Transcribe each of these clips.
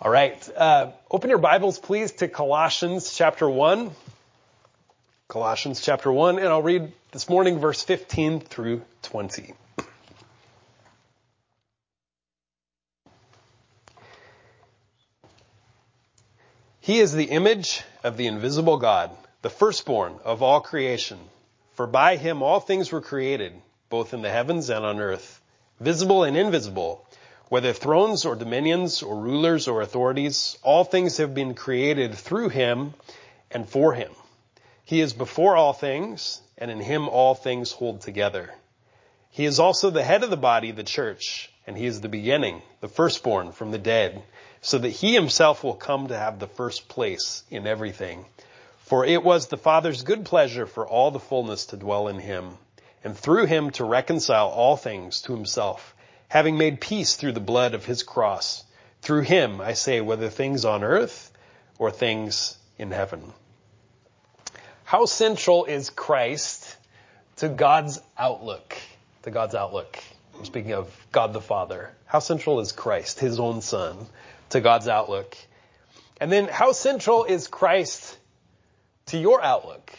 All right. Uh, open your Bibles, please, to Colossians chapter 1. Colossians chapter 1, and I'll read this morning verse 15 through 20. He is the image of the invisible God, the firstborn of all creation. For by him all things were created, both in the heavens and on earth, visible and invisible whether thrones or dominions or rulers or authorities, all things have been created through him and for him. He is before all things, and in him all things hold together. He is also the head of the body, the church, and he is the beginning, the firstborn from the dead, so that he himself will come to have the first place in everything. For it was the Father's good pleasure for all the fullness to dwell in him, and through him to reconcile all things to himself having made peace through the blood of his cross. Through him, I say, whether things on earth or things in heaven. How central is Christ to God's outlook? To God's outlook. I'm speaking of God the Father. How central is Christ, his own son, to God's outlook? And then how central is Christ to your outlook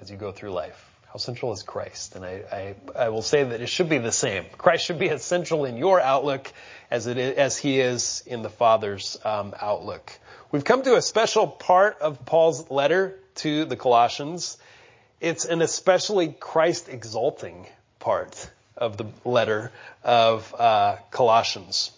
as you go through life? How central is Christ? And I, I, I, will say that it should be the same. Christ should be as central in your outlook as it is, as he is in the Father's um, outlook. We've come to a special part of Paul's letter to the Colossians. It's an especially Christ exalting part of the letter of uh, Colossians.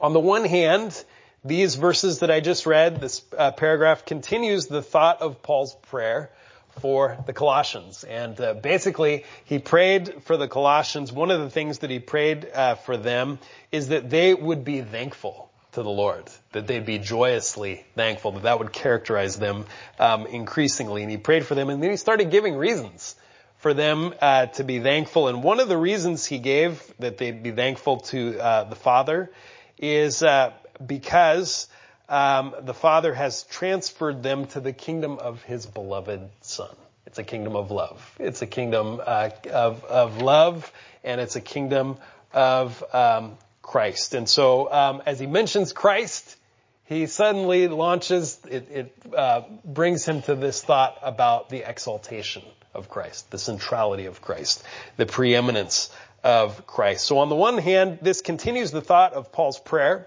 On the one hand, these verses that I just read, this uh, paragraph continues the thought of Paul's prayer for the Colossians. And uh, basically, he prayed for the Colossians. One of the things that he prayed uh, for them is that they would be thankful to the Lord, that they'd be joyously thankful, that that would characterize them um, increasingly. And he prayed for them, and then he started giving reasons for them uh, to be thankful. And one of the reasons he gave that they'd be thankful to uh, the Father is uh, because um, the Father has transferred them to the kingdom of His beloved Son. It's a kingdom of love. It's a kingdom uh, of, of love, and it's a kingdom of um, Christ. And so, um, as he mentions Christ, he suddenly launches. It, it uh, brings him to this thought about the exaltation of Christ, the centrality of Christ, the preeminence of Christ. So, on the one hand, this continues the thought of Paul's prayer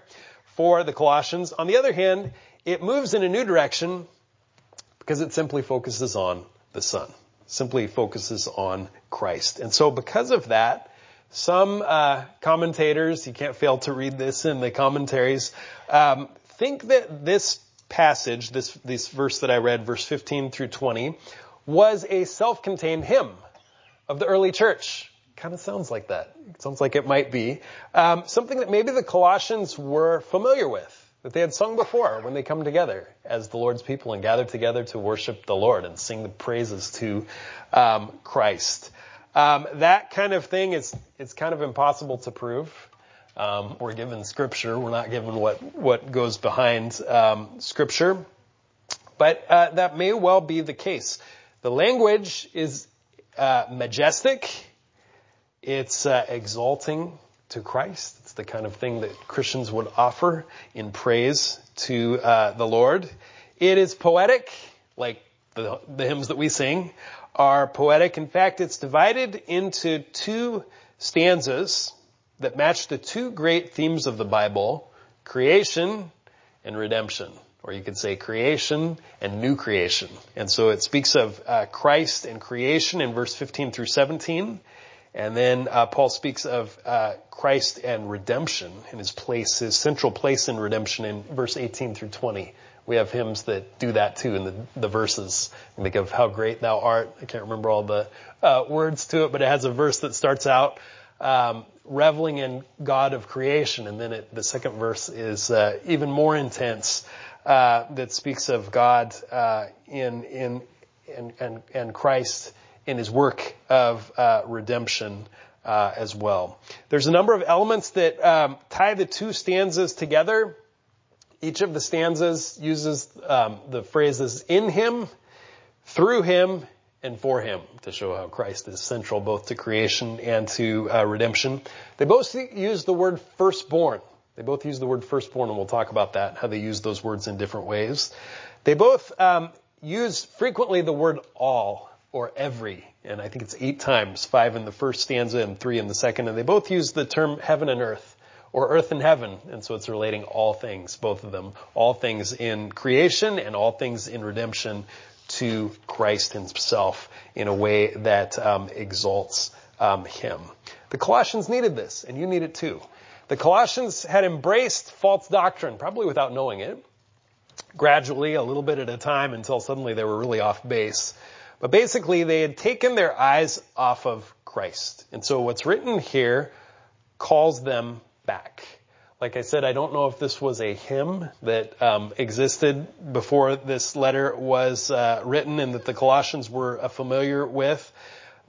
for the Colossians. On the other hand, it moves in a new direction because it simply focuses on the Son, simply focuses on Christ. And so because of that, some uh, commentators, you can't fail to read this in the commentaries, um, think that this passage, this, this verse that I read, verse 15 through 20, was a self-contained hymn of the early church kind of sounds like that. It sounds like it might be. Um, something that maybe the Colossians were familiar with, that they had sung before when they come together as the Lord's people and gather together to worship the Lord and sing the praises to um, Christ. Um, that kind of thing is it's kind of impossible to prove. Um, we're given Scripture. We're not given what what goes behind um, Scripture, but uh, that may well be the case. The language is uh, majestic it's uh, exalting to Christ. It's the kind of thing that Christians would offer in praise to uh, the Lord. It is poetic, like the, the hymns that we sing are poetic. In fact, it's divided into two stanzas that match the two great themes of the Bible, creation and redemption. Or you could say creation and new creation. And so it speaks of uh, Christ and creation in verse 15 through 17 and then uh, Paul speaks of uh, Christ and redemption and his place, his central place in redemption in verse 18 through 20. We have hymns that do that too in the, the verses. I think of how great thou art. I can't remember all the uh, words to it, but it has a verse that starts out um, reveling in God of creation, and then it, the second verse is uh, even more intense uh, that speaks of God uh, in in and and and Christ in his work of uh, redemption uh, as well. There's a number of elements that um, tie the two stanzas together. Each of the stanzas uses um, the phrases "in Him," "through Him," and for Him to show how Christ is central both to creation and to uh, redemption. They both use the word firstborn. They both use the word firstborn, and we'll talk about that, how they use those words in different ways. They both um, use frequently the word all or every, and I think it's eight times, five in the first stanza and three in the second, and they both use the term heaven and earth or earth and heaven. And so it's relating all things, both of them, all things in creation and all things in redemption to Christ himself in a way that um, exalts um, him. The Colossians needed this, and you need it too. The Colossians had embraced false doctrine, probably without knowing it, gradually, a little bit at a time, until suddenly they were really off base. But basically, they had taken their eyes off of Christ. And so what's written here calls them back. Like I said, I don't know if this was a hymn that um, existed before this letter was uh, written and that the Colossians were uh, familiar with.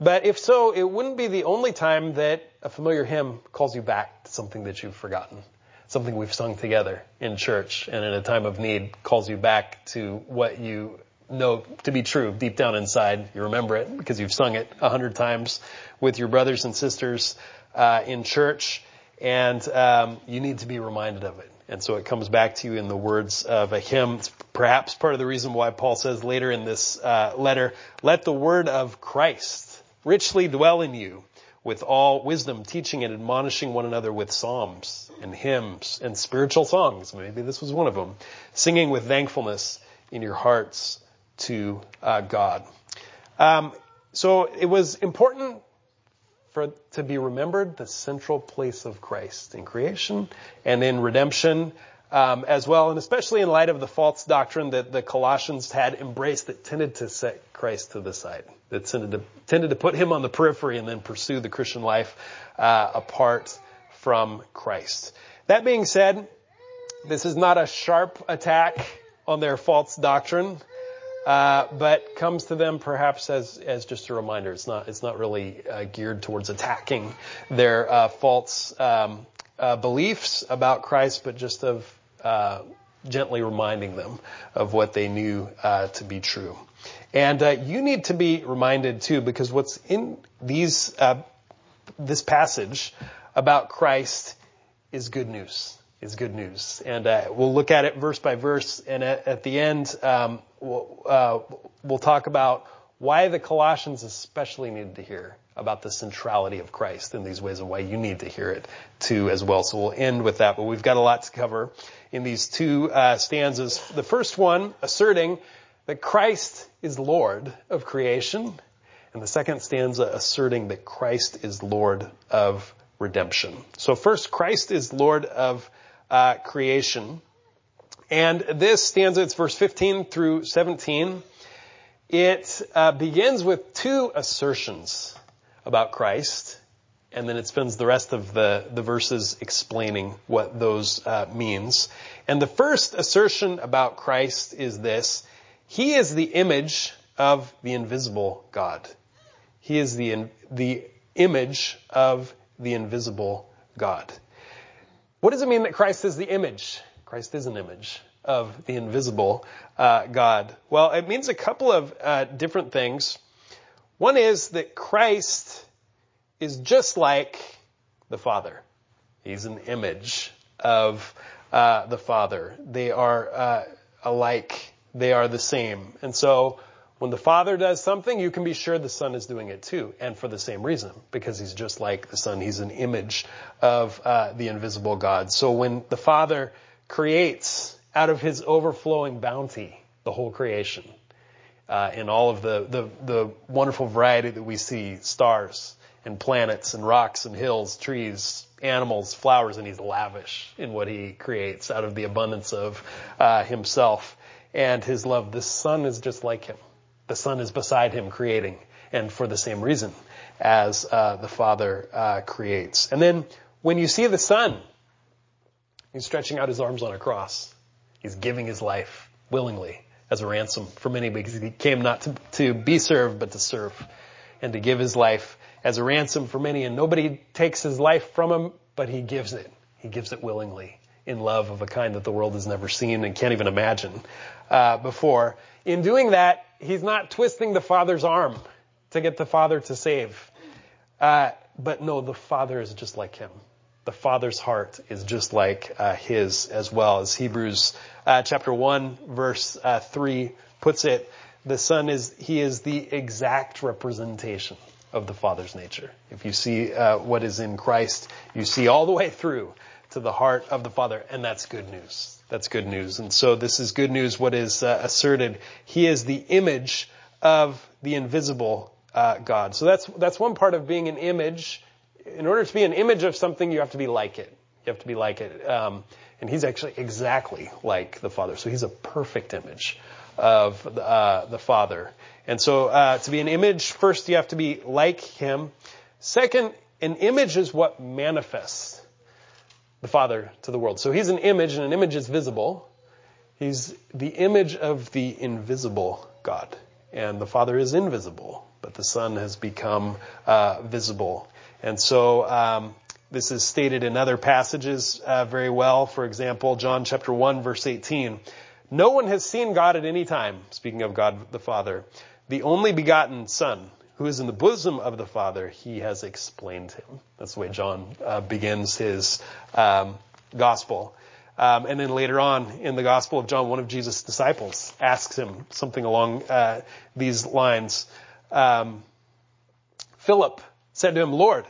But if so, it wouldn't be the only time that a familiar hymn calls you back to something that you've forgotten. Something we've sung together in church and in a time of need calls you back to what you know to be true deep down inside. You remember it because you've sung it a hundred times with your brothers and sisters uh, in church and um, you need to be reminded of it. And so it comes back to you in the words of a hymn. It's perhaps part of the reason why Paul says later in this uh, letter, "Let the word of Christ richly dwell in you." With all wisdom, teaching and admonishing one another with psalms and hymns and spiritual songs. Maybe this was one of them. Singing with thankfulness in your hearts to uh, God. Um, so it was important for to be remembered the central place of Christ in creation and in redemption um, as well, and especially in light of the false doctrine that the Colossians had embraced that tended to set Christ to the side, that tended to tended to put him on the periphery and then pursue the Christian life uh, apart from Christ. That being said, this is not a sharp attack on their false doctrine. Uh, but comes to them perhaps as as just a reminder. It's not it's not really uh, geared towards attacking their uh, false um, uh, beliefs about Christ, but just of uh, gently reminding them of what they knew uh, to be true. And you need to be reminded too, because what's in these this passage about Christ is good news is good news. And uh, we'll look at it verse by verse, and at, at the end, um, we'll, uh, we'll talk about why the Colossians especially needed to hear about the centrality of Christ in these ways and why you need to hear it too as well. So we'll end with that, but we've got a lot to cover in these two uh, stanzas. The first one asserting that Christ is Lord of creation, and the second stanza asserting that Christ is Lord of redemption. So first, Christ is Lord of uh, creation. And this stanza, it's verse 15 through 17. It uh, begins with two assertions about Christ, and then it spends the rest of the, the verses explaining what those uh, means. And the first assertion about Christ is this. He is the image of the invisible God. He is the, the image of the invisible God. What does it mean that Christ is the image? Christ is an image of the invisible uh, God. Well, it means a couple of uh, different things. One is that Christ is just like the Father. He's an image of uh, the Father. They are uh, alike. They are the same. And so when the Father does something, you can be sure the Son is doing it too, and for the same reason, because he's just like the Son. He's an image of uh, the invisible God. So when the Father creates out of his overflowing bounty the whole creation, uh, and all of the, the, the wonderful variety that we see, stars and planets and rocks and hills, trees, animals, flowers, and he's lavish in what he creates out of the abundance of uh, himself and his love. The Son is just like him. The Son is beside him creating, and for the same reason as uh, the Father uh, creates. And then when you see the Son, he's stretching out his arms on a cross. He's giving his life willingly as a ransom for many because he came not to, to be served, but to serve and to give his life as a ransom for many. And nobody takes his life from him, but he gives it. He gives it willingly in love of a kind that the world has never seen and can't even imagine uh, before. In doing that, he's not twisting the father's arm to get the father to save. Uh, but no, the father is just like him. the Father's heart is just like uh, His as well. As Hebrews uh, chapter 1 verse uh, 3 puts it, the Son is, He is the exact representation of the Father's nature. If you see uh, what is in Christ, you see all the way through to the heart of the Father, and that's good news. That's good news. And so this is good news what is uh, asserted. He is the image of the invisible uh, God. So that's, that's one part of being an image. In order to be an image of something, you have to be like it. You have to be like it. Um, and he's actually exactly like the Father. So he's a perfect image of the, uh, the Father. And so uh, to be an image, first you have to be like him. Second, an image is what manifests the Father to the world. So he's an image, and an image is visible. He's the image of the invisible God. And the Father is invisible, but the Son has become uh, visible. And so um, this is stated in other passages uh, very well. For example, John chapter 1, verse 18. No one has seen God at any time, speaking of God the Father. The only begotten Son, who is in the bosom of the Father, he has explained him. That's the way John uh, begins his um, gospel. Um, and then later on in the Gospel of John, one of Jesus' disciples asks him something along uh, these lines. Um, Philip said to him, Lord,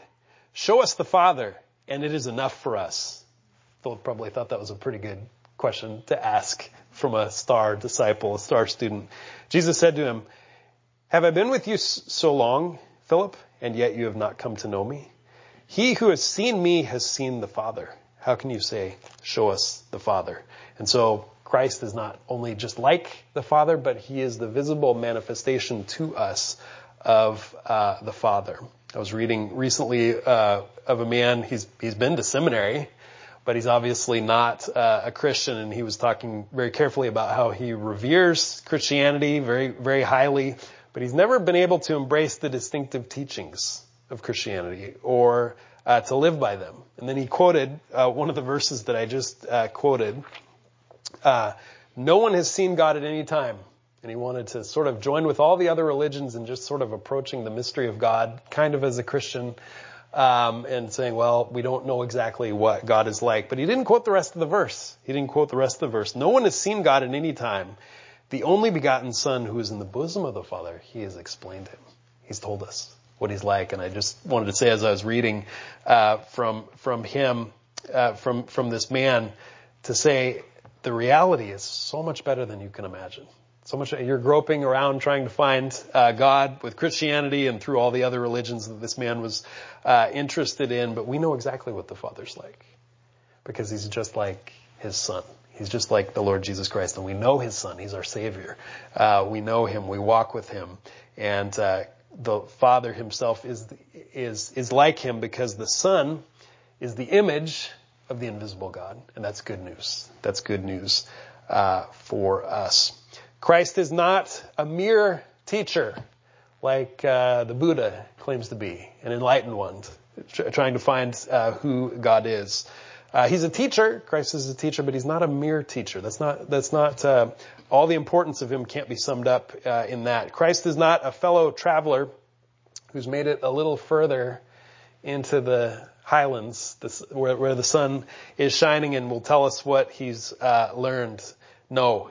show us the Father, and it is enough for us. Philip probably thought that was a pretty good question to ask from a star disciple, a star student. Jesus said to him, have I been with you so long, Philip, and yet you have not come to know me? He who has seen me has seen the Father. How can you say, show us the Father? And so Christ is not only just like the Father, but he is the visible manifestation to us of uh, the Father. I was reading recently uh, of a man. He's he's been to seminary, but he's obviously not uh, a Christian. And he was talking very carefully about how he reveres Christianity very very highly, but he's never been able to embrace the distinctive teachings of Christianity or uh, to live by them. And then he quoted uh, one of the verses that I just uh, quoted. Uh, no one has seen God at any time. And he wanted to sort of join with all the other religions and just sort of approaching the mystery of God, kind of as a Christian, um, and saying, well, we don't know exactly what God is like. But he didn't quote the rest of the verse. He didn't quote the rest of the verse. No one has seen God at any time the only begotten Son who is in the bosom of the Father, he has explained him. He's told us what he's like. And I just wanted to say as I was reading uh, from from him, uh, from from this man, to say the reality is so much better than you can imagine. So much you're groping around trying to find uh, God with Christianity and through all the other religions that this man was uh, interested in, but we know exactly what the Father's like because he's just like his Son. He's just like the Lord Jesus Christ, and we know His Son. He's our Savior. Uh, we know Him. We walk with Him, and uh, the Father Himself is is is like Him because the Son is the image of the invisible God, and that's good news. That's good news uh, for us. Christ is not a mere teacher like uh, the Buddha claims to be, an enlightened one, trying to find uh, who God is. Uh, he's a teacher. Christ is a teacher, but he's not a mere teacher. That's not. That's not. Uh, all the importance of him can't be summed up uh, in that. Christ is not a fellow traveler who's made it a little further into the highlands, this, where, where, the sun is shining, and will tell us what he's uh, learned. No,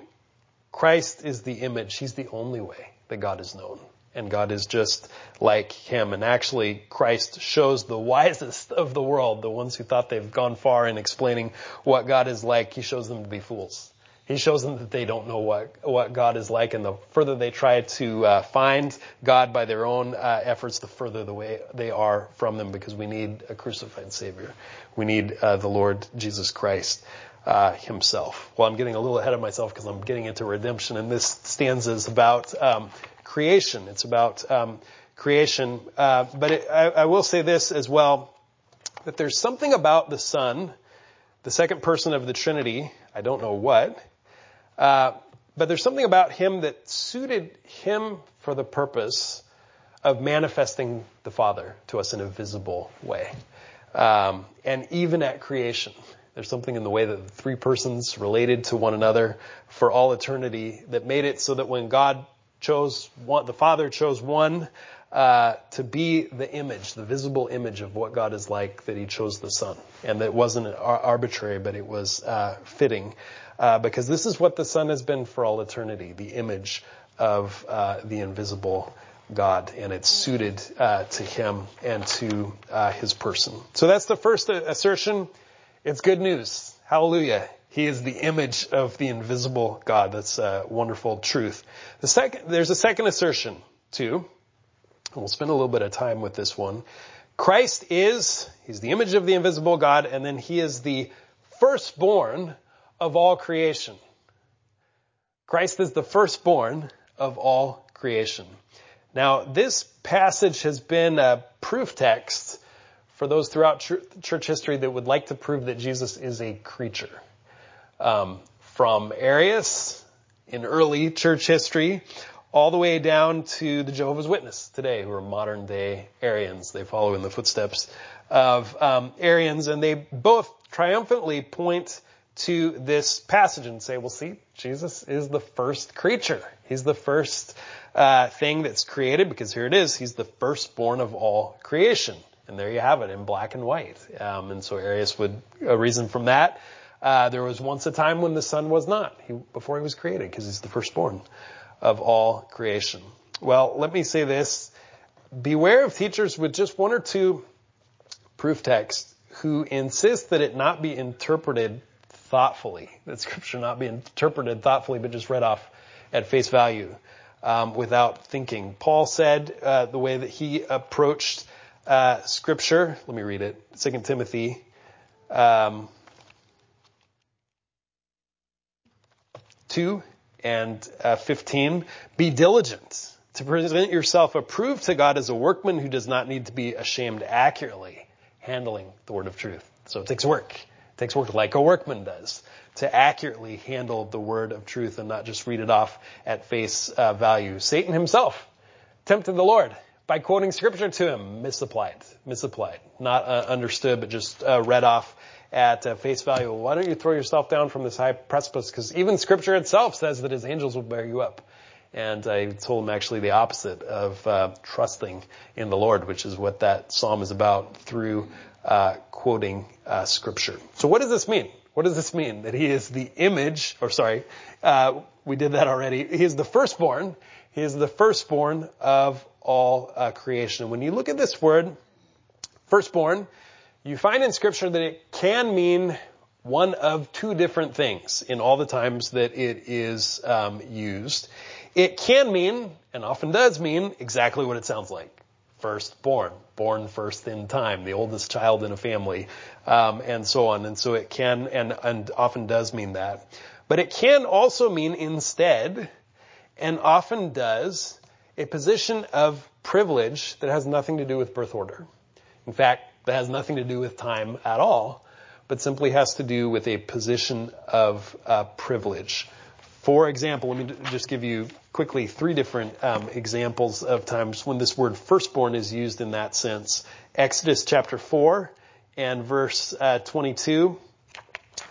Christ is the image. He's the only way that God is known and God is just like him. And actually, Christ shows the wisest of the world, the ones who thought they've gone far in explaining what God is like, he shows them to be fools. He shows them that they don't know what, what God is like, and the further they try to uh, find God by their own uh, efforts, the further the way they are from them, because we need a crucified Savior. We need uh, the Lord Jesus Christ. Uh, himself. Well, I'm getting a little ahead of myself because I'm getting into redemption, and this stanza is about um, creation. It's about um, creation. Uh, but it, I, I, will say this as well, that there's something about the Son, the second person of the Trinity, I don't know what, uh, but there's something about him that suited him for the purpose of manifesting the Father to us in a visible way. Um, and even at creation, there's something in the way that the three persons related to one another for all eternity that made it so that when God chose one, the Father chose one uh, to be the image, the visible image of what God is like, that He chose the Son, and that wasn't arbitrary, but it was uh, fitting, uh, because this is what the Son has been for all eternity, the image of uh, the invisible God, and it's suited uh, to Him and to uh, His person. So that's the first assertion. It's good news. Hallelujah. He is the image of the invisible God. That's a wonderful truth. The second, there's a second assertion too. We'll spend a little bit of time with this one. Christ is, he's the image of the invisible God, and then he is the firstborn of all creation. Christ is the firstborn of all creation. Now, this passage has been a proof text for those throughout church history that would like to prove that Jesus is a creature. Um, from Arius in early church history all the way down to the Jehovah's Witness today, who are modern day Arians. They follow in the footsteps of um, Arians, and they both triumphantly point to this passage and say, well, see, Jesus is the first creature. He's the first uh, thing that's created because here it is. He's the firstborn of all creation. And there you have it in black and white. Um, and so Arius would uh, reason from that. Uh, there was once a time when the Son was not he, before he was created because he's the firstborn of all creation. Well, let me say this. Beware of teachers with just one or two proof texts who insist that it not be interpreted thoughtfully, that scripture not be interpreted thoughtfully, but just read off at face value um, without thinking. Paul said uh, the way that he approached uh, scripture. Let me read it. Second Timothy. Um, 2 and uh, 15. Be diligent to present yourself approved to God as a workman who does not need to be ashamed accurately handling the word of truth. So it takes work. It takes work like a workman does to accurately handle the word of truth and not just read it off at face uh, value. Satan himself tempted the Lord by quoting scripture to him, misapplied, misapplied, not uh, understood, but just uh, read off at uh, face value. Why don't you throw yourself down from this high precipice? Because even scripture itself says that his angels will bear you up. And I told him actually the opposite of uh, trusting in the Lord, which is what that psalm is about through uh, quoting uh, scripture. So what does this mean? What does this mean? That he is the image, or sorry, we did that already. He is the firstborn. He is the firstborn of all uh, creation. When you look at this word, firstborn, you find in scripture that it can mean one of two different things in all the times that it is um, used. It can mean, and often does mean, exactly what it sounds like. Firstborn, born first in time, the oldest child in a family, um, and so on. And so it can and, and often does mean that. But it can also mean instead, and often does, a position of privilege that has nothing to do with birth order. In fact, that has nothing to do with time at all, but simply has to do with a position of uh, privilege. For example, let me just give you quickly three different um, examples of times when this word firstborn is used in that sense. Exodus chapter 4 and verse uh, 22,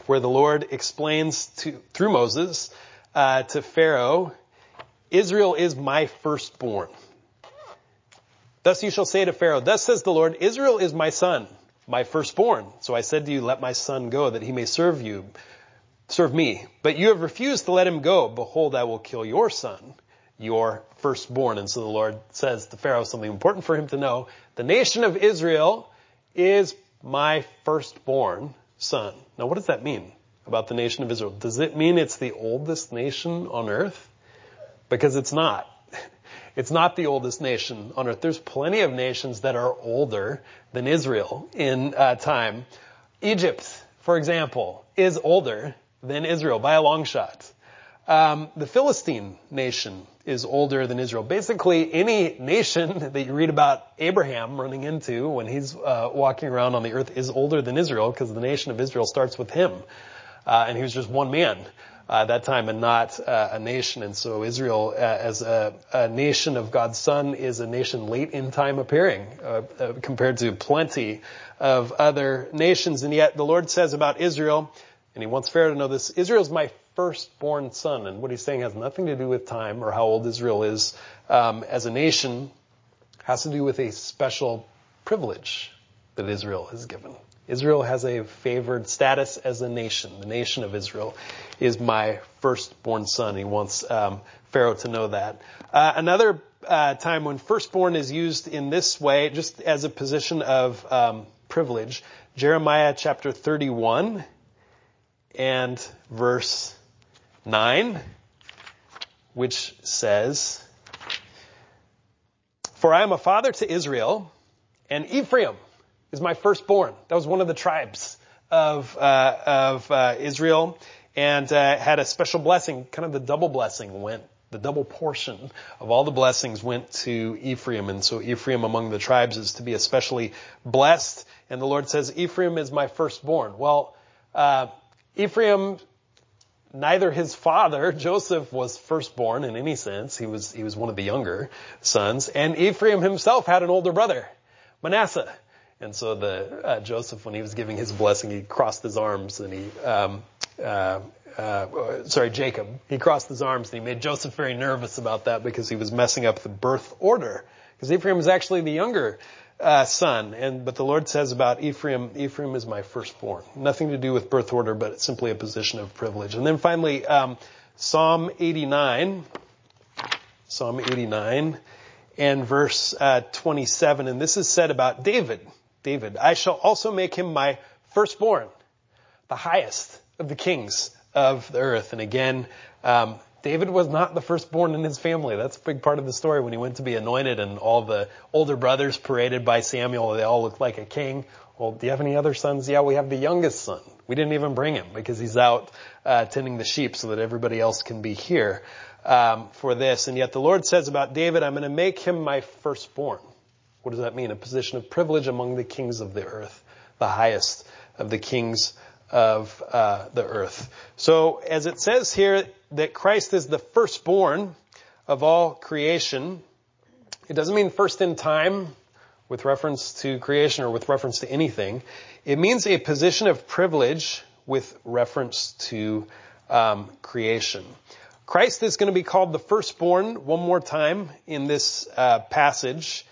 where the Lord explains to, through Moses uh, to Pharaoh, Israel is my firstborn. Thus you shall say to Pharaoh, thus says the Lord, Israel is my son, my firstborn. So I said to you, let my son go that he may serve you, serve me. But you have refused to let him go. Behold, I will kill your son, your firstborn. And so the Lord says to Pharaoh something important for him to know. The nation of Israel is my firstborn son. Now what does that mean about the nation of Israel? Does it mean it's the oldest nation on earth? Because it's not. It's not the oldest nation on earth. There's plenty of nations that are older than Israel in uh, time. Egypt, for example, is older than Israel by a long shot. Um, the Philistine nation is older than Israel. Basically, any nation that you read about Abraham running into when he's uh, walking around on the earth is older than Israel because the nation of Israel starts with him, uh, and he was just one man that time and not uh, a nation. And so Israel, uh, as a, a, nation of God's Son, is a nation late in time appearing uh, compared to plenty of other nations. And yet the Lord says about Israel, and He wants Pharaoh to know this: Israel is my firstborn son. And what He's saying has nothing to do with time or how old Israel is um, as a nation has to do with a special privilege that Israel is given. Israel has a favored status as a nation. The nation of Israel is my firstborn son. He wants um, Pharaoh to know that. Uh, another uh, time when firstborn is used in this way, just as a position of um, privilege, Jeremiah chapter 31 and verse 9, which says, For I am a father to Israel, and Ephraim is my firstborn. That was one of the tribes of, uh, of uh, Israel and uh, had a special blessing, kind of the double blessing went, the double portion of all the blessings went to Ephraim. And so Ephraim among the tribes is to be especially blessed. And the Lord says, Ephraim is my firstborn. Well, uh, Ephraim, neither his father, Joseph, was firstborn in any sense. He was, he was one of the younger sons. And Ephraim himself had an older brother, Manasseh. And so the uh, Joseph, when he was giving his blessing, he crossed his arms and he, um, uh, uh, sorry, Jacob. He crossed his arms and he made Joseph very nervous about that because he was messing up the birth order. Because Ephraim was actually the younger uh, son, and but the Lord says about Ephraim, Ephraim is my firstborn. Nothing to do with birth order, but it's simply a position of privilege. And then finally, um, Psalm 89, Psalm 89, and verse uh, 27, and this is said about David. David. I shall also make him my firstborn, the highest of the kings of the earth. And again, um, David was not the firstborn in his family. That's a big part of the story when he went to be anointed and all the older brothers paraded by Samuel, they all looked like a king. Well, do you have any other sons? Yeah, we have the youngest son. We didn't even bring him because he's out uh, tending the sheep so that everybody else can be here um, for this. And yet the Lord says about David, I'm going to make him my firstborn. What does that mean? A position of privilege among the kings of the earth, the highest of the kings of uh, the earth. So, as it says here that Christ is the firstborn of all creation, it doesn't mean first in time with reference to creation or with reference to anything. It means a position of privilege with reference to um, creation. Christ is going to be called the firstborn one more time in this uh, passage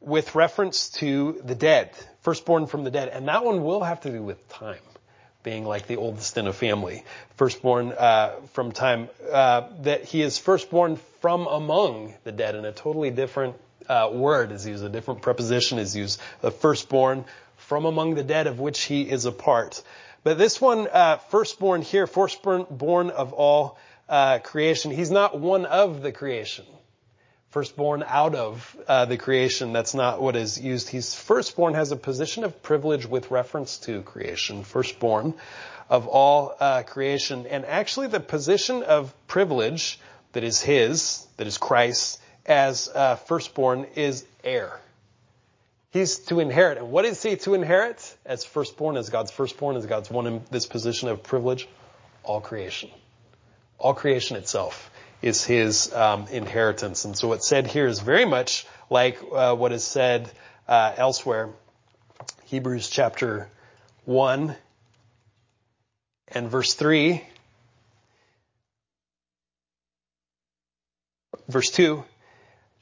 with reference to the dead, firstborn from the dead, and that one will have to do with time, being like the oldest in a family, firstborn uh, from time. Uh, that he is firstborn from among the dead, and a totally different uh, word is used, a different preposition is used. The firstborn from among the dead, of which he is a part. But this one, uh, firstborn here, firstborn born of all uh, creation. He's not one of the creation firstborn out of uh, the creation. That's not what is used. He's firstborn has a position of privilege with reference to creation. Firstborn of all uh, creation, and actually the position of privilege that is his, that is Christ, as uh, firstborn is heir. He's to inherit. And what is he to inherit as firstborn, as God's firstborn, as God's one in this position of privilege? All creation. All creation itself is his um, inheritance. And so what's said here is very much like uh, what is said uh, elsewhere. Hebrews chapter 1 and verse 3. Verse 2.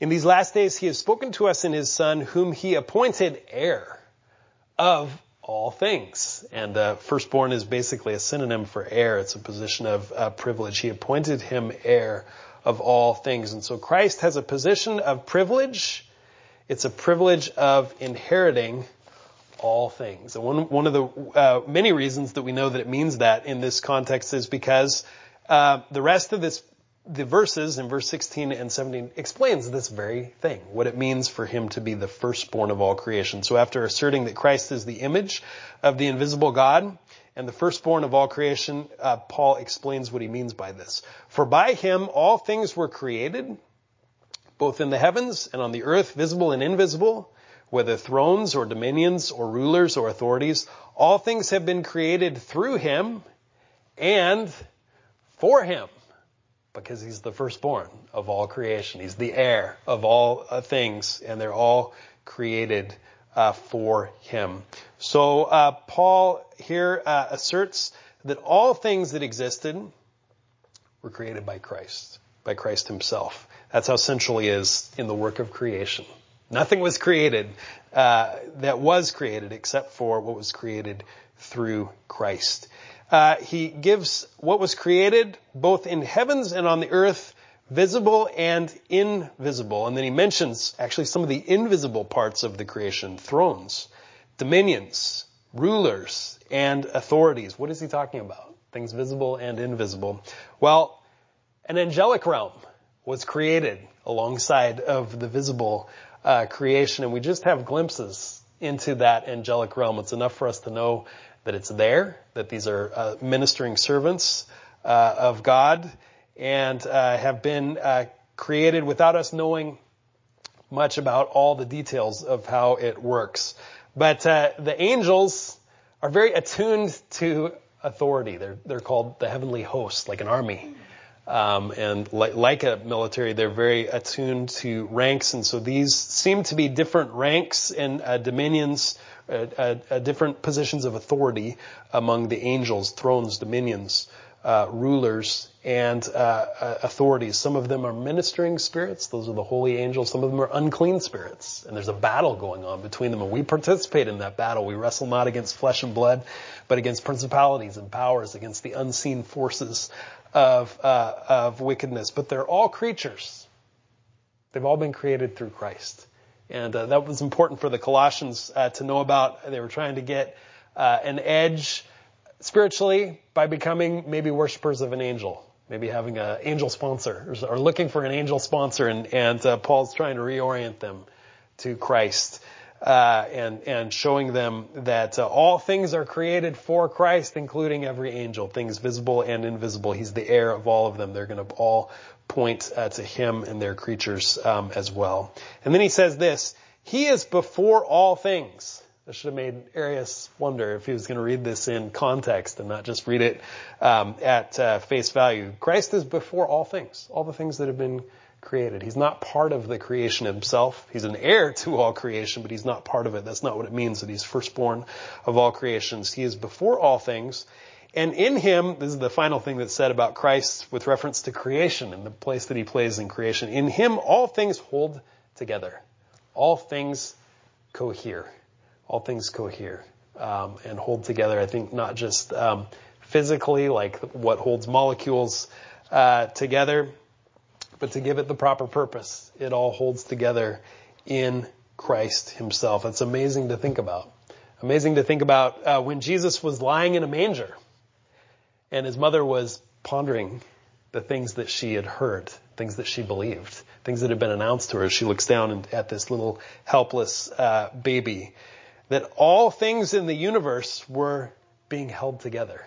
In these last days he has spoken to us in his son whom he appointed heir of all things. And uh, firstborn is basically a synonym for heir. It's a position of uh, privilege. He appointed him heir of all things. And so Christ has a position of privilege. It's a privilege of inheriting all things. And one, one of the uh, many reasons that we know that it means that in this context is because uh, the rest of this the verses in verse 16 and 17 explains this very thing, what it means for him to be the firstborn of all creation. So after asserting that Christ is the image of the invisible God and the firstborn of all creation, uh, Paul explains what he means by this. For by him all things were created, both in the heavens and on the earth, visible and invisible, whether thrones or dominions or rulers or authorities, all things have been created through him and for him because he's the firstborn of all creation. He's the heir of all uh, things, and they're all created uh, for him. So uh, Paul here uh, asserts that all things that existed were created by Christ by Christ himself. That's how central he is in the work of creation. Nothing was created uh, that was created except for what was created through Christ. Uh, he gives what was created both in heavens and on the earth, visible and invisible. And then he mentions actually some of the invisible parts of the creation, thrones, dominions, rulers, and authorities. What is he talking about? Things visible and invisible. Well, an angelic realm was created alongside of the visible uh, creation, and we just have glimpses into that angelic realm. It's enough for us to know that it's there, that these are uh, ministering servants uh, of God, and uh, have been uh, created without us knowing much about all the details of how it works. But uh, the angels are very attuned to authority. They're they're called the heavenly host, like an army. Um, and like, like, a military, they're very attuned to ranks, and so these seem to be different ranks and uh, dominions, uh, uh, uh different positions of authority among the angels, thrones, dominions, uh, rulers, and uh, authorities. Some of them are ministering spirits; those are the holy angels. Some of them are unclean spirits, and there's a battle going on between them, and we participate in that battle. We wrestle not against flesh and blood, but against principalities and powers, against the unseen forces of, uh, of wickedness, but they're all creatures. They've all been created through Christ. And uh, that was important for the Colossians uh, to know about. They were trying to get uh, an edge spiritually by becoming maybe worshippers of an angel, maybe having an angel sponsor or, looking for an angel sponsor. And, and uh, Paul's trying to reorient them to Christ uh, and and showing them that uh, all things are created for Christ, including every angel, things visible and invisible. He's the heir of all of them. They're going to all point uh, to Him and their creatures um, as well. And then he says this: He is before all things. That should have made Arius wonder if he was going to read this in context and not just read it um, at uh, face value. Christ is before all things, all the things that have been created. He's not part of the creation himself. He's an heir to all creation, but he's not part of it. That's not what it means that he's firstborn of all creations. He is before all things. And in him, this is the final thing that's said about Christ with reference to creation and the place that he plays in creation. In him, all things hold together. All things cohere. All things cohere um, and hold together. I think not just um, physically, like what holds molecules uh, together, but to give it the proper purpose. It all holds together in Christ himself. It's amazing to think about. Amazing to think about uh, when Jesus was lying in a manger and his mother was pondering the things that she had heard, things that she believed, things that had been announced to her. She looks down at this little helpless uh, baby. That all things in the universe were being held together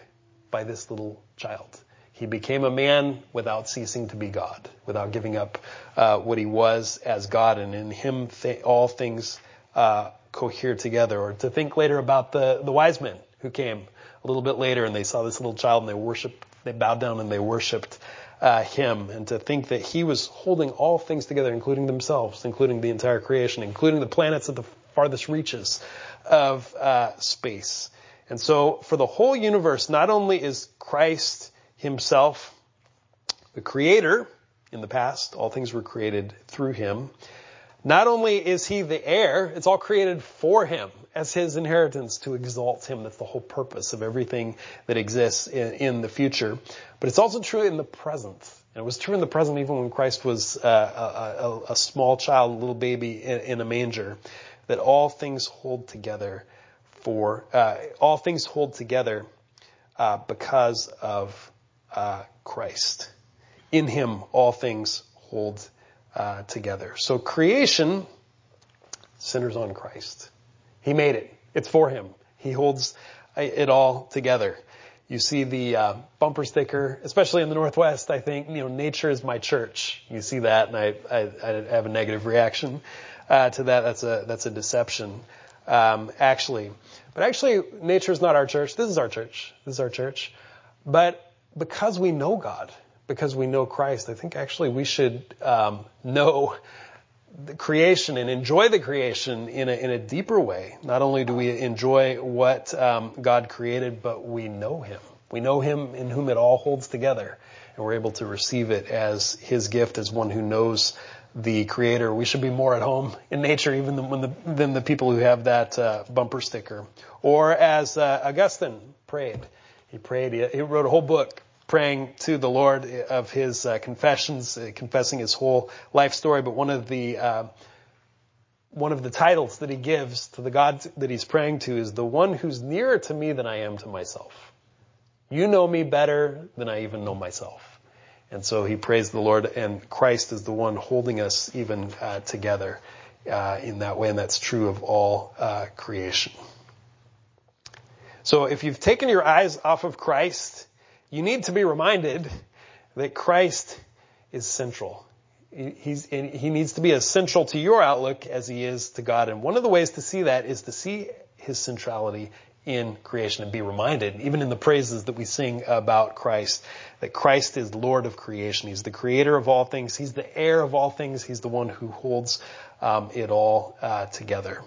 by this little child. He became a man without ceasing to be God, without giving up uh, what he was as God, and in him th- all things uh, cohere together. Or to think later about the, the wise men who came a little bit later and they saw this little child and they worshiped, they bowed down and they worshiped uh, him. And to think that he was holding all things together, including themselves, including the entire creation, including the planets at the farthest reaches of uh, space. And so for the whole universe, not only is Christ himself, the creator in the past. All things were created through him. Not only is he the heir, it's all created for him as his inheritance to exalt him. That's the whole purpose of everything that exists in, in the future. But it's also true in the present. And it was true in the present even when Christ was uh, a, a, a, small child, a little baby in, in, a manger, that all things hold together for, uh, all things hold together uh, because of uh, Christ. In him, all things hold uh, together. So creation centers on Christ. He made it. It's for him. He holds it all together. You see the uh, bumper sticker, especially in the Northwest. I think you know, nature is my church. You see that, and I, I, I have a negative reaction uh, to that. That's a that's a deception, um, actually. But actually, nature is not our church. This is our church. This is our church. But because we know God, because we know Christ, I think actually we should um, know the creation and enjoy the creation in a, in a deeper way. Not only do we enjoy what um, God created, but we know Him. We know him in whom it all holds together and we're able to receive it as his gift as one who knows the creator. We should be more at home in nature even than, the, than the people who have that uh, bumper sticker. Or as uh, Augustine prayed, he prayed, he, he, wrote a whole book praying to the Lord of his uh, confessions, uh, confessing his whole life story. But one of the uh, one of the titles that he gives to the God that he's praying to is the one who's nearer to me than I am to myself. You know me better than I even know myself. And so he praised the Lord and Christ is the one holding us even uh, together uh, in that way and that's true of all uh, creation. So if you've taken your eyes off of Christ, you need to be reminded that Christ is central. He's, he needs to be as central to your outlook as he is to God. And one of the ways to see that is to see his centrality in creation and be reminded, even in the praises that we sing about Christ, that Christ is Lord of creation. He's the creator of all things. He's the heir of all things. He's the one who holds um, it all uh, together.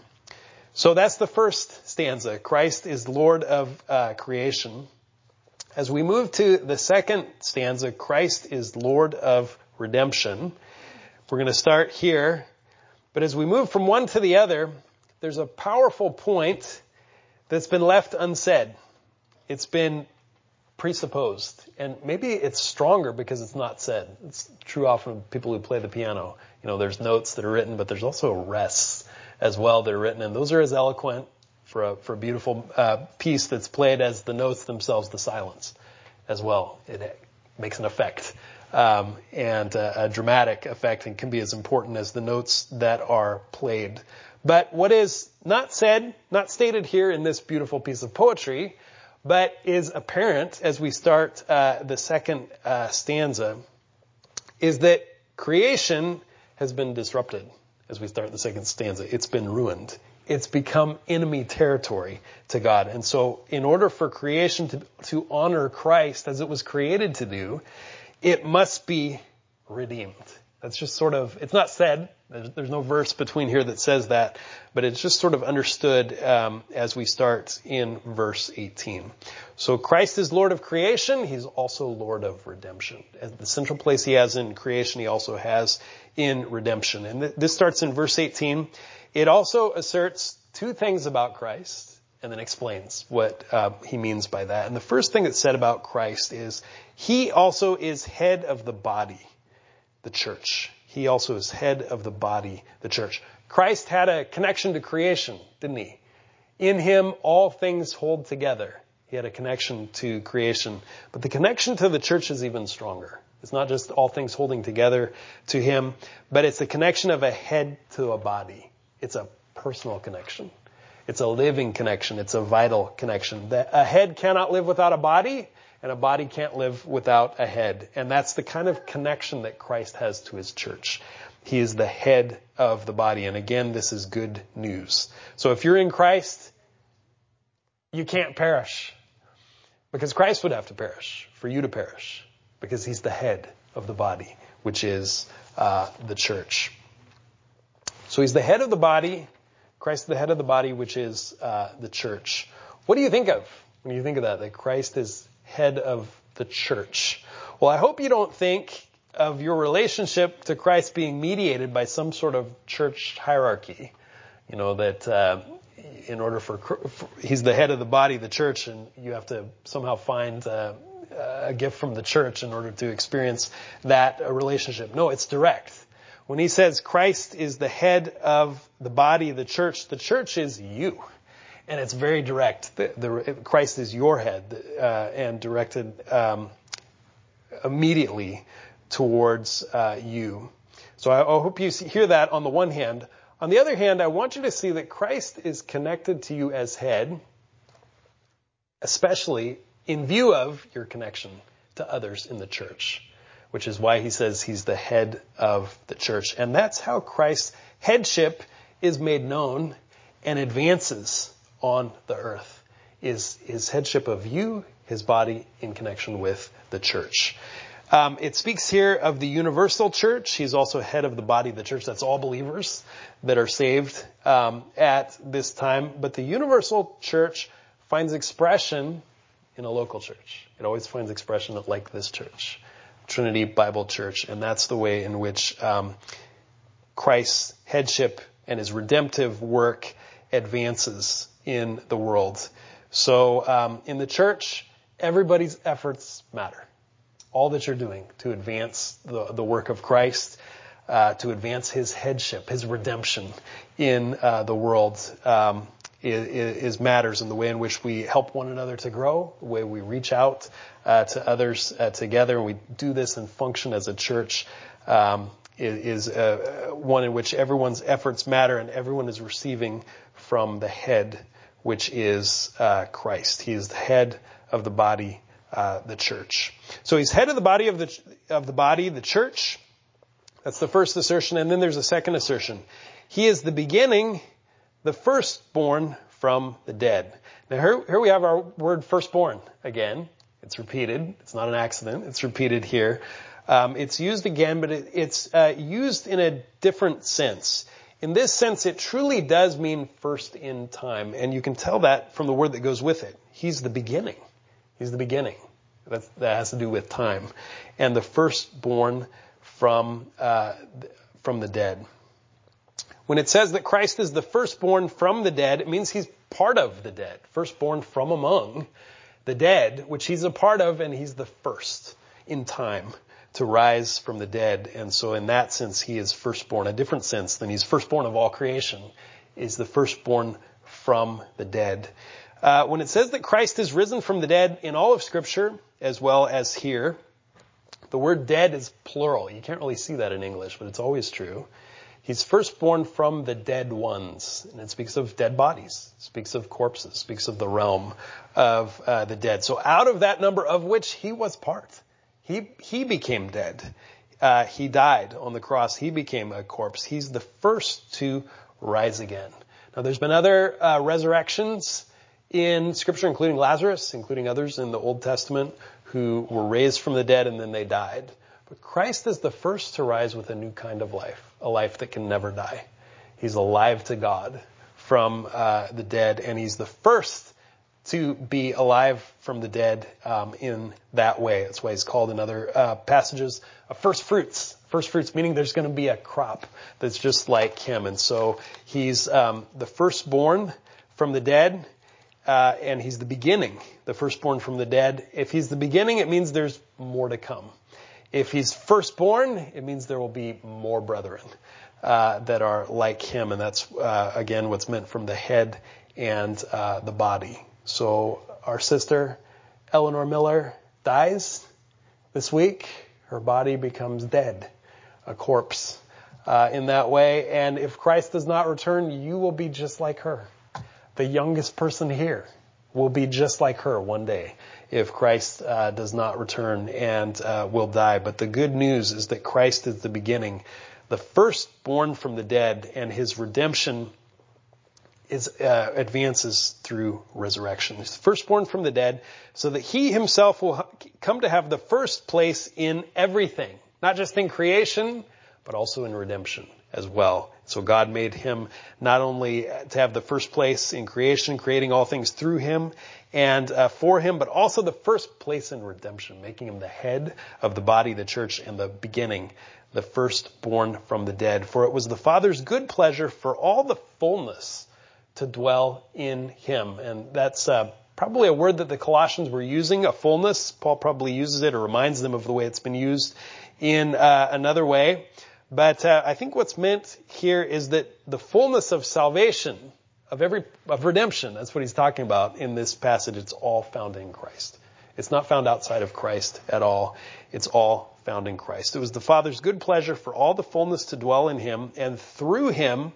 So that's the first stanza. Christ is Lord of uh, creation. As we move to the second stanza, Christ is Lord of redemption. We're going to start here. But as we move from one to the other, there's a powerful point that's been left unsaid. It's been presupposed. And maybe it's stronger because it's not said. It's true often of people who play the piano. You know, there's notes that are written, but there's also rests as well that are written. And those are as eloquent for a, for a beautiful uh, piece that's played as the notes themselves, the silence as well. It makes an effect. Um, and a, dramatic effect and can be as important as the notes that are played. But what is not said, not stated here in this beautiful piece of poetry, but is apparent as we start uh, the second uh, stanza, is that creation has been disrupted as we start the second stanza. It's been ruined. It's become enemy territory to God. And so in order for creation to, to honor Christ as it was created to do, it must be redeemed. That's just sort of, it's not said, there's, there's no verse between here that says that, but it's just sort of understood um, as we start in verse 18. So Christ is Lord of creation, He's also Lord of redemption. And the central place He has in creation, He also has in redemption. And th- this starts in verse 18. It also asserts two things about Christ and then explains what uh, he means by that. And the first thing that's said about Christ is he also is head of the body the church. He also is head of the body, the church. Christ had a connection to creation, didn't he? In him, all things hold together. He had a connection to creation. But the connection to the church is even stronger. It's not just all things holding together to him, but it's a connection of a head to a body. It's a personal connection. It's a living connection. It's a vital connection. A head cannot live without a body, and a body can't live without a head. And that's the kind of connection that Christ has to his church. He is the head of the body. And again, this is good news. So if you're in Christ, you can't perish. Because Christ would have to perish for you to perish. Because he's the head of the body, which is uh, the church. So he's the head of the body. Christ is the head of the body, which is uh, the church. What do you think of when you think of that? That Christ is head of the church. Well, I hope you don't think of your relationship to Christ being mediated by some sort of church hierarchy. You know, that uh, in order for, for, he's the head of the body, the church, and you have to somehow find uh, a gift from the church in order to experience that uh, relationship. No, it's direct. When he says Christ is the head of the body, the church, the church is you and it's very direct. The, the, Christ is your head uh, and directed um, immediately towards uh, you. So I, I hope you see, hear that on the one hand. On the other hand, I want you to see that Christ is connected to you as head, especially in view of your connection to others in the church, which is why he says he's the head of the church. And that's how Christ's headship is made known and advances on the earth is his headship of you, his body, in connection with the church. Um, it speaks here of the universal church. He's also head of the body of the church. That's all believers that are saved um, at this time. But the universal church finds expression in a local church. It always finds expression like this church, Trinity Bible Church, and that's the way in which um, Christ's headship and his redemptive work advances in the world. So um, in the church, everybody's efforts matter. All that you're doing to advance the, the work of Christ, uh, to advance his headship, his redemption in uh, the world um, is, is, matters in the way in which we help one another to grow, the way we reach out uh, to others uh, together, and we do this and function as a church. Um, is, uh, one in which everyone's efforts matter and everyone is receiving from the head, which is uh, Christ. He is the head of the body, uh, the church. So he's head of the body of the of the body, the church. That's the first assertion, and then there's a second assertion. He is the beginning, the firstborn from the dead. Now here, here we have our word firstborn again. It's repeated. It's not an accident. It's repeated here. Um, it's used again, but it, it's uh, used in a different sense. In this sense, it truly does mean first in time, and you can tell that from the word that goes with it. He's the beginning. He's the beginning. That, that has to do with time, and the firstborn from uh, from the dead. When it says that Christ is the firstborn from the dead, it means he's part of the dead, firstborn from among the dead, which he's a part of, and he's the first in time to rise from the dead. And so in that sense, he is firstborn, a different sense than he's firstborn of all creation, is the firstborn from the dead. Uh, when it says that Christ is risen from the dead in all of scripture, as well as here, the word dead is plural. You can't really see that in English, but it's always true. He's firstborn from the dead ones, and it speaks of dead bodies, speaks of corpses, speaks of the realm of uh, the dead. So out of that number of which he was part, he, he became dead. Uh, he died on the cross. He became a corpse. He's the first to rise again. Now, there's been other uh, resurrections in Scripture, including Lazarus, including others in the Old Testament who were raised from the dead and then they died. But Christ is the first to rise with a new kind of life, a life that can never die. He's alive to God from uh, the dead, and he's the first to be alive from the dead um, in that way. That's why he's called in other uh, passages a first fruits. First fruits meaning there's going to be a crop that's just like him, and so he's um, the firstborn from the dead, uh, and he's the beginning, the firstborn from the dead. If he's the beginning, it means there's more to come. If he's firstborn, it means there will be more brethren uh, that are like him, and that's uh, again what's meant from the head and uh, the body. So our sister, Eleanor Miller, dies this week. Her body becomes dead, a corpse uh, in that way. And if Christ does not return, you will be just like her. The youngest person here will be just like her one day if Christ uh, does not return and uh, will die. But the good news is that Christ is the beginning, the firstborn from the dead, and his redemption is, uh, advances through resurrection. He's the firstborn from the dead, so that he himself will come to have the first place in everything, not just in creation, but also in redemption as well. So God made him not only to have the first place in creation, creating all things through him and uh, for him, but also the first place in redemption, making him the head of the body, the church, and the beginning, the firstborn from the dead. For it was the Father's good pleasure for all the fullness to dwell in him. And that's uh, probably a word that the Colossians were using, a fullness. Paul probably uses it or reminds them of the way it's been used in uh, another way. But uh, I think what's meant here is that the fullness of salvation, of every of redemption, that's what he's talking about in this passage. It's all found in Christ. It's not found outside of Christ at all. It's all found in Christ. It was the Father's good pleasure for all the fullness to dwell in him, and through him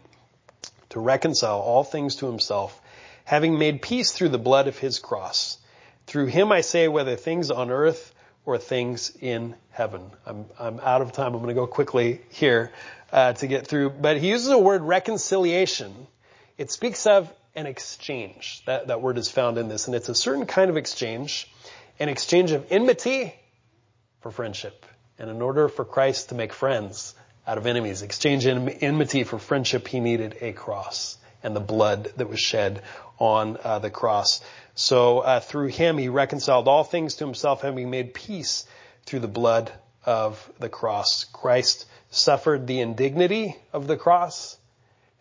to reconcile all things to himself, having made peace through the blood of his cross. Through him I say whether things on earth or things in heaven. I'm, I'm out of time. I'm going to go quickly here uh, to get through. But he uses a word reconciliation. It speaks of an exchange. That, that word is found in this. And it's a certain kind of exchange, an exchange of enmity for friendship. And in order for Christ to make friends, out of enemies, exchange enmity for friendship, he needed a cross. and the blood that was shed on uh, the cross. So uh, through him, he reconciled all things to himself, having made peace through the blood of the cross. Christ suffered the indignity of the cross.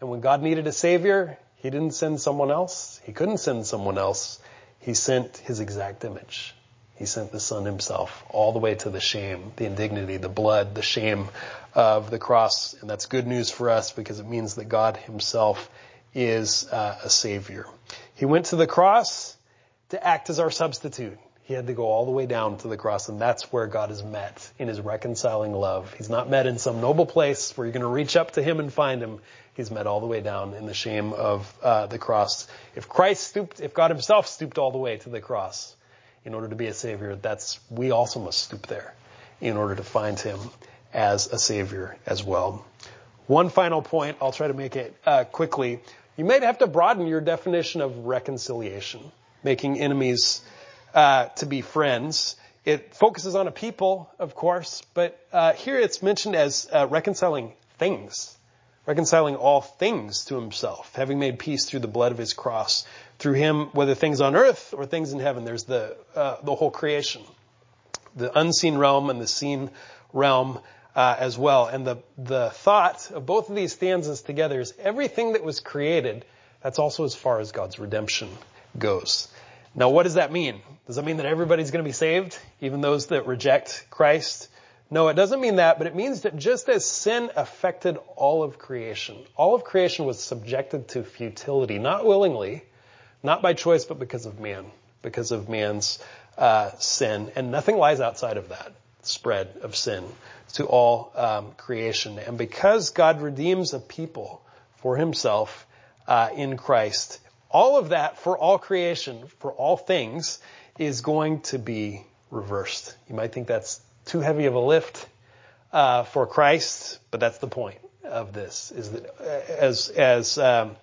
And when God needed a savior, he didn't send someone else. He couldn't send someone else. He sent his exact image. He sent the son himself all the way to the shame, the indignity, the blood, the shame of the cross. And that's good news for us because it means that God himself is uh, a savior. He went to the cross to act as our substitute. He had to go all the way down to the cross, and that's where God is met in his reconciling love. He's not met in some noble place where you're going to reach up to him and find him. He's met all the way down in the shame of uh, the cross. If Christ stooped, if God himself stooped all the way to the cross in order to be a savior, that's, we also must stoop there in order to find him as a savior as well. One final point, I'll try to make it uh, quickly. You might have to broaden your definition of reconciliation, making enemies uh, to be friends. It focuses on a people, of course, but uh, here it's mentioned as uh, reconciling things, reconciling all things to himself, having made peace through the blood of his cross. Through him, whether things on earth or things in heaven, there's the uh, the whole creation, the unseen realm and the seen realm. Uh, as well. And the, the thought of both of these stanzas together is everything that was created, that's also as far as God's redemption goes. Now, what does that mean? Does that mean that everybody's going to be saved, even those that reject Christ? No, it doesn't mean that, but it means that just as sin affected all of creation, all of creation was subjected to futility, not willingly, not by choice, but because of man, because of man's uh, sin, and nothing lies outside of that spread of sin to all um, creation. And because God redeems a people for Himself uh, in Christ, all of that for all creation, for all things, is going to be reversed. You might think that's too heavy of a lift uh, for Christ, but that's the point of this: is that uh, as as um,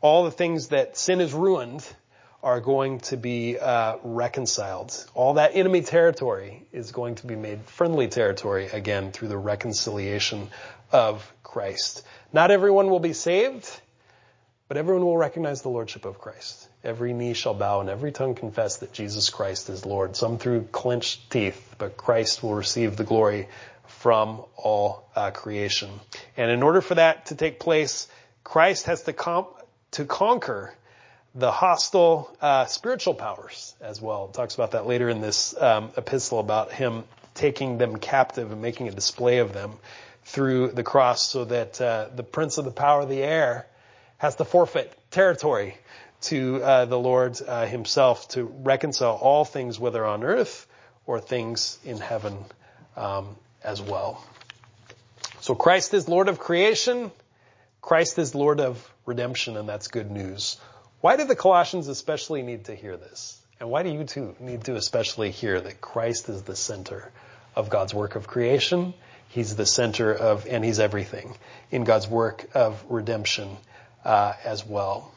all the things that sin has ruined are going to be uh, reconciled. All that enemy territory is going to be made friendly territory again through the reconciliation of Christ. Not everyone will be saved. But everyone will recognize the lordship of Christ. Every knee shall bow and every tongue confess that Jesus Christ is Lord. Some through clenched teeth, but Christ will receive the glory from all uh, creation. And in order for that to take place, Christ has to, to conquer the hostile uh, spiritual powers as well. It talks about that later in this um, epistle about him taking them captive and making a display of them through the cross so that uh, the prince of the power of the air has to forfeit territory to uh, the Lord uh, himself to reconcile all things, whether on earth or things in heaven um, as well. So Christ is Lord of creation. Christ is Lord of redemption, and that's good news. Why do the Colossians especially need to hear this? And why do you too need to especially hear that Christ is the center of God's work of creation? He's the center of, and He's everything in God's work of redemption uh, as well.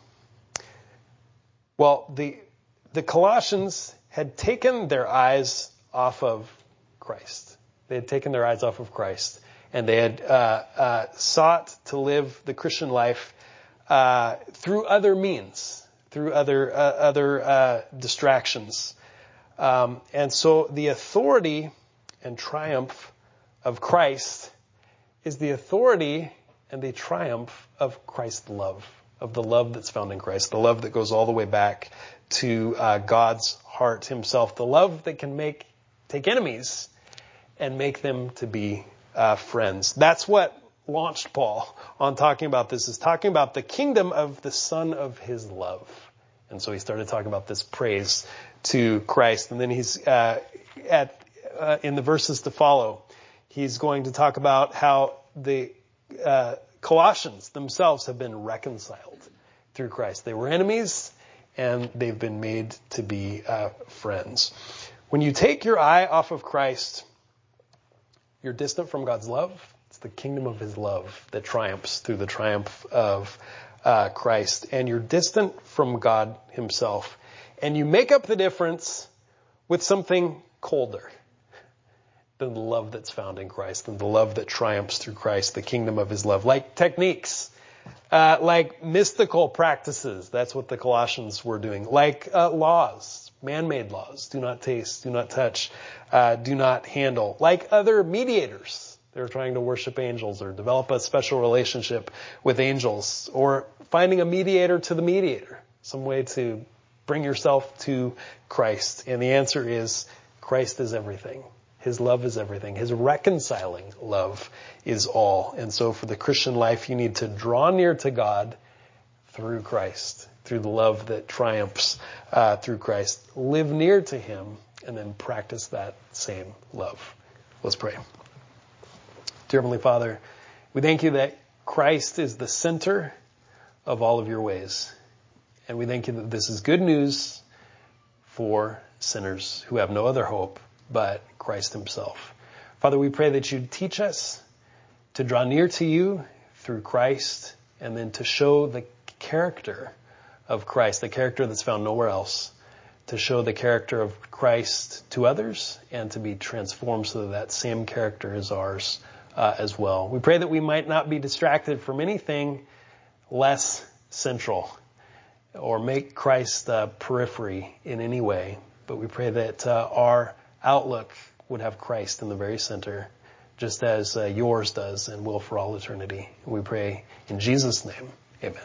Well, the the Colossians had taken their eyes off of Christ. They had taken their eyes off of Christ, and they had uh, uh, sought to live the Christian life uh, through other means, through other uh, other uh, distractions. Um, and so, the authority and triumph of Christ is the authority and the triumph of Christ's love, of the love that's found in Christ, the love that goes all the way back to uh, God's heart himself, the love that can make, take enemies and make them to be uh, friends. That's what launched Paul on talking about this, is talking about the kingdom of the son of his love. And so he started talking about this praise to Christ. And then he's, uh, at, uh, in the verses to follow, he's going to talk about how the uh, Colossians themselves have been reconciled through Christ. They were enemies, and they've been made to be uh, friends. When you take your eye off of Christ, you're distant from God's love. It's the kingdom of His love that triumphs through the triumph of uh, Christ, and you're distant from God Himself, and you make up the difference with something colder than the love that's found in Christ, than the love that triumphs through Christ, the kingdom of his love. Like techniques. Uh, like mystical practices. That's what the Colossians were doing. Like uh, laws, man-made laws. Do not taste, do not touch, uh, do not handle. Like other mediators. They're trying to worship angels or develop a special relationship with angels or finding a mediator to the mediator. Some way to bring yourself to Christ. And the answer is Christ is everything. His love is everything. His reconciling love is all. And so for the Christian life, you need to draw near to God through Christ, through the love that triumphs uh, through Christ. Live near to Him and then practice that same love. Let's pray. Dear Heavenly Father, we thank you that Christ is the center of all of your ways. And we thank you that this is good news for sinners who have no other hope but Christ himself. Father, we pray that you'd teach us to draw near to you through Christ and then to show the character of Christ, the character that's found nowhere else, to show the character of Christ to others and to be transformed so that that same character is ours uh, as well. We pray that we might not be distracted from anything less central or make Christ the periphery in any way, but we pray that uh, our outlook would have Christ in the very center, just as uh, yours does and will for all eternity. We pray in Jesus' name. Amen.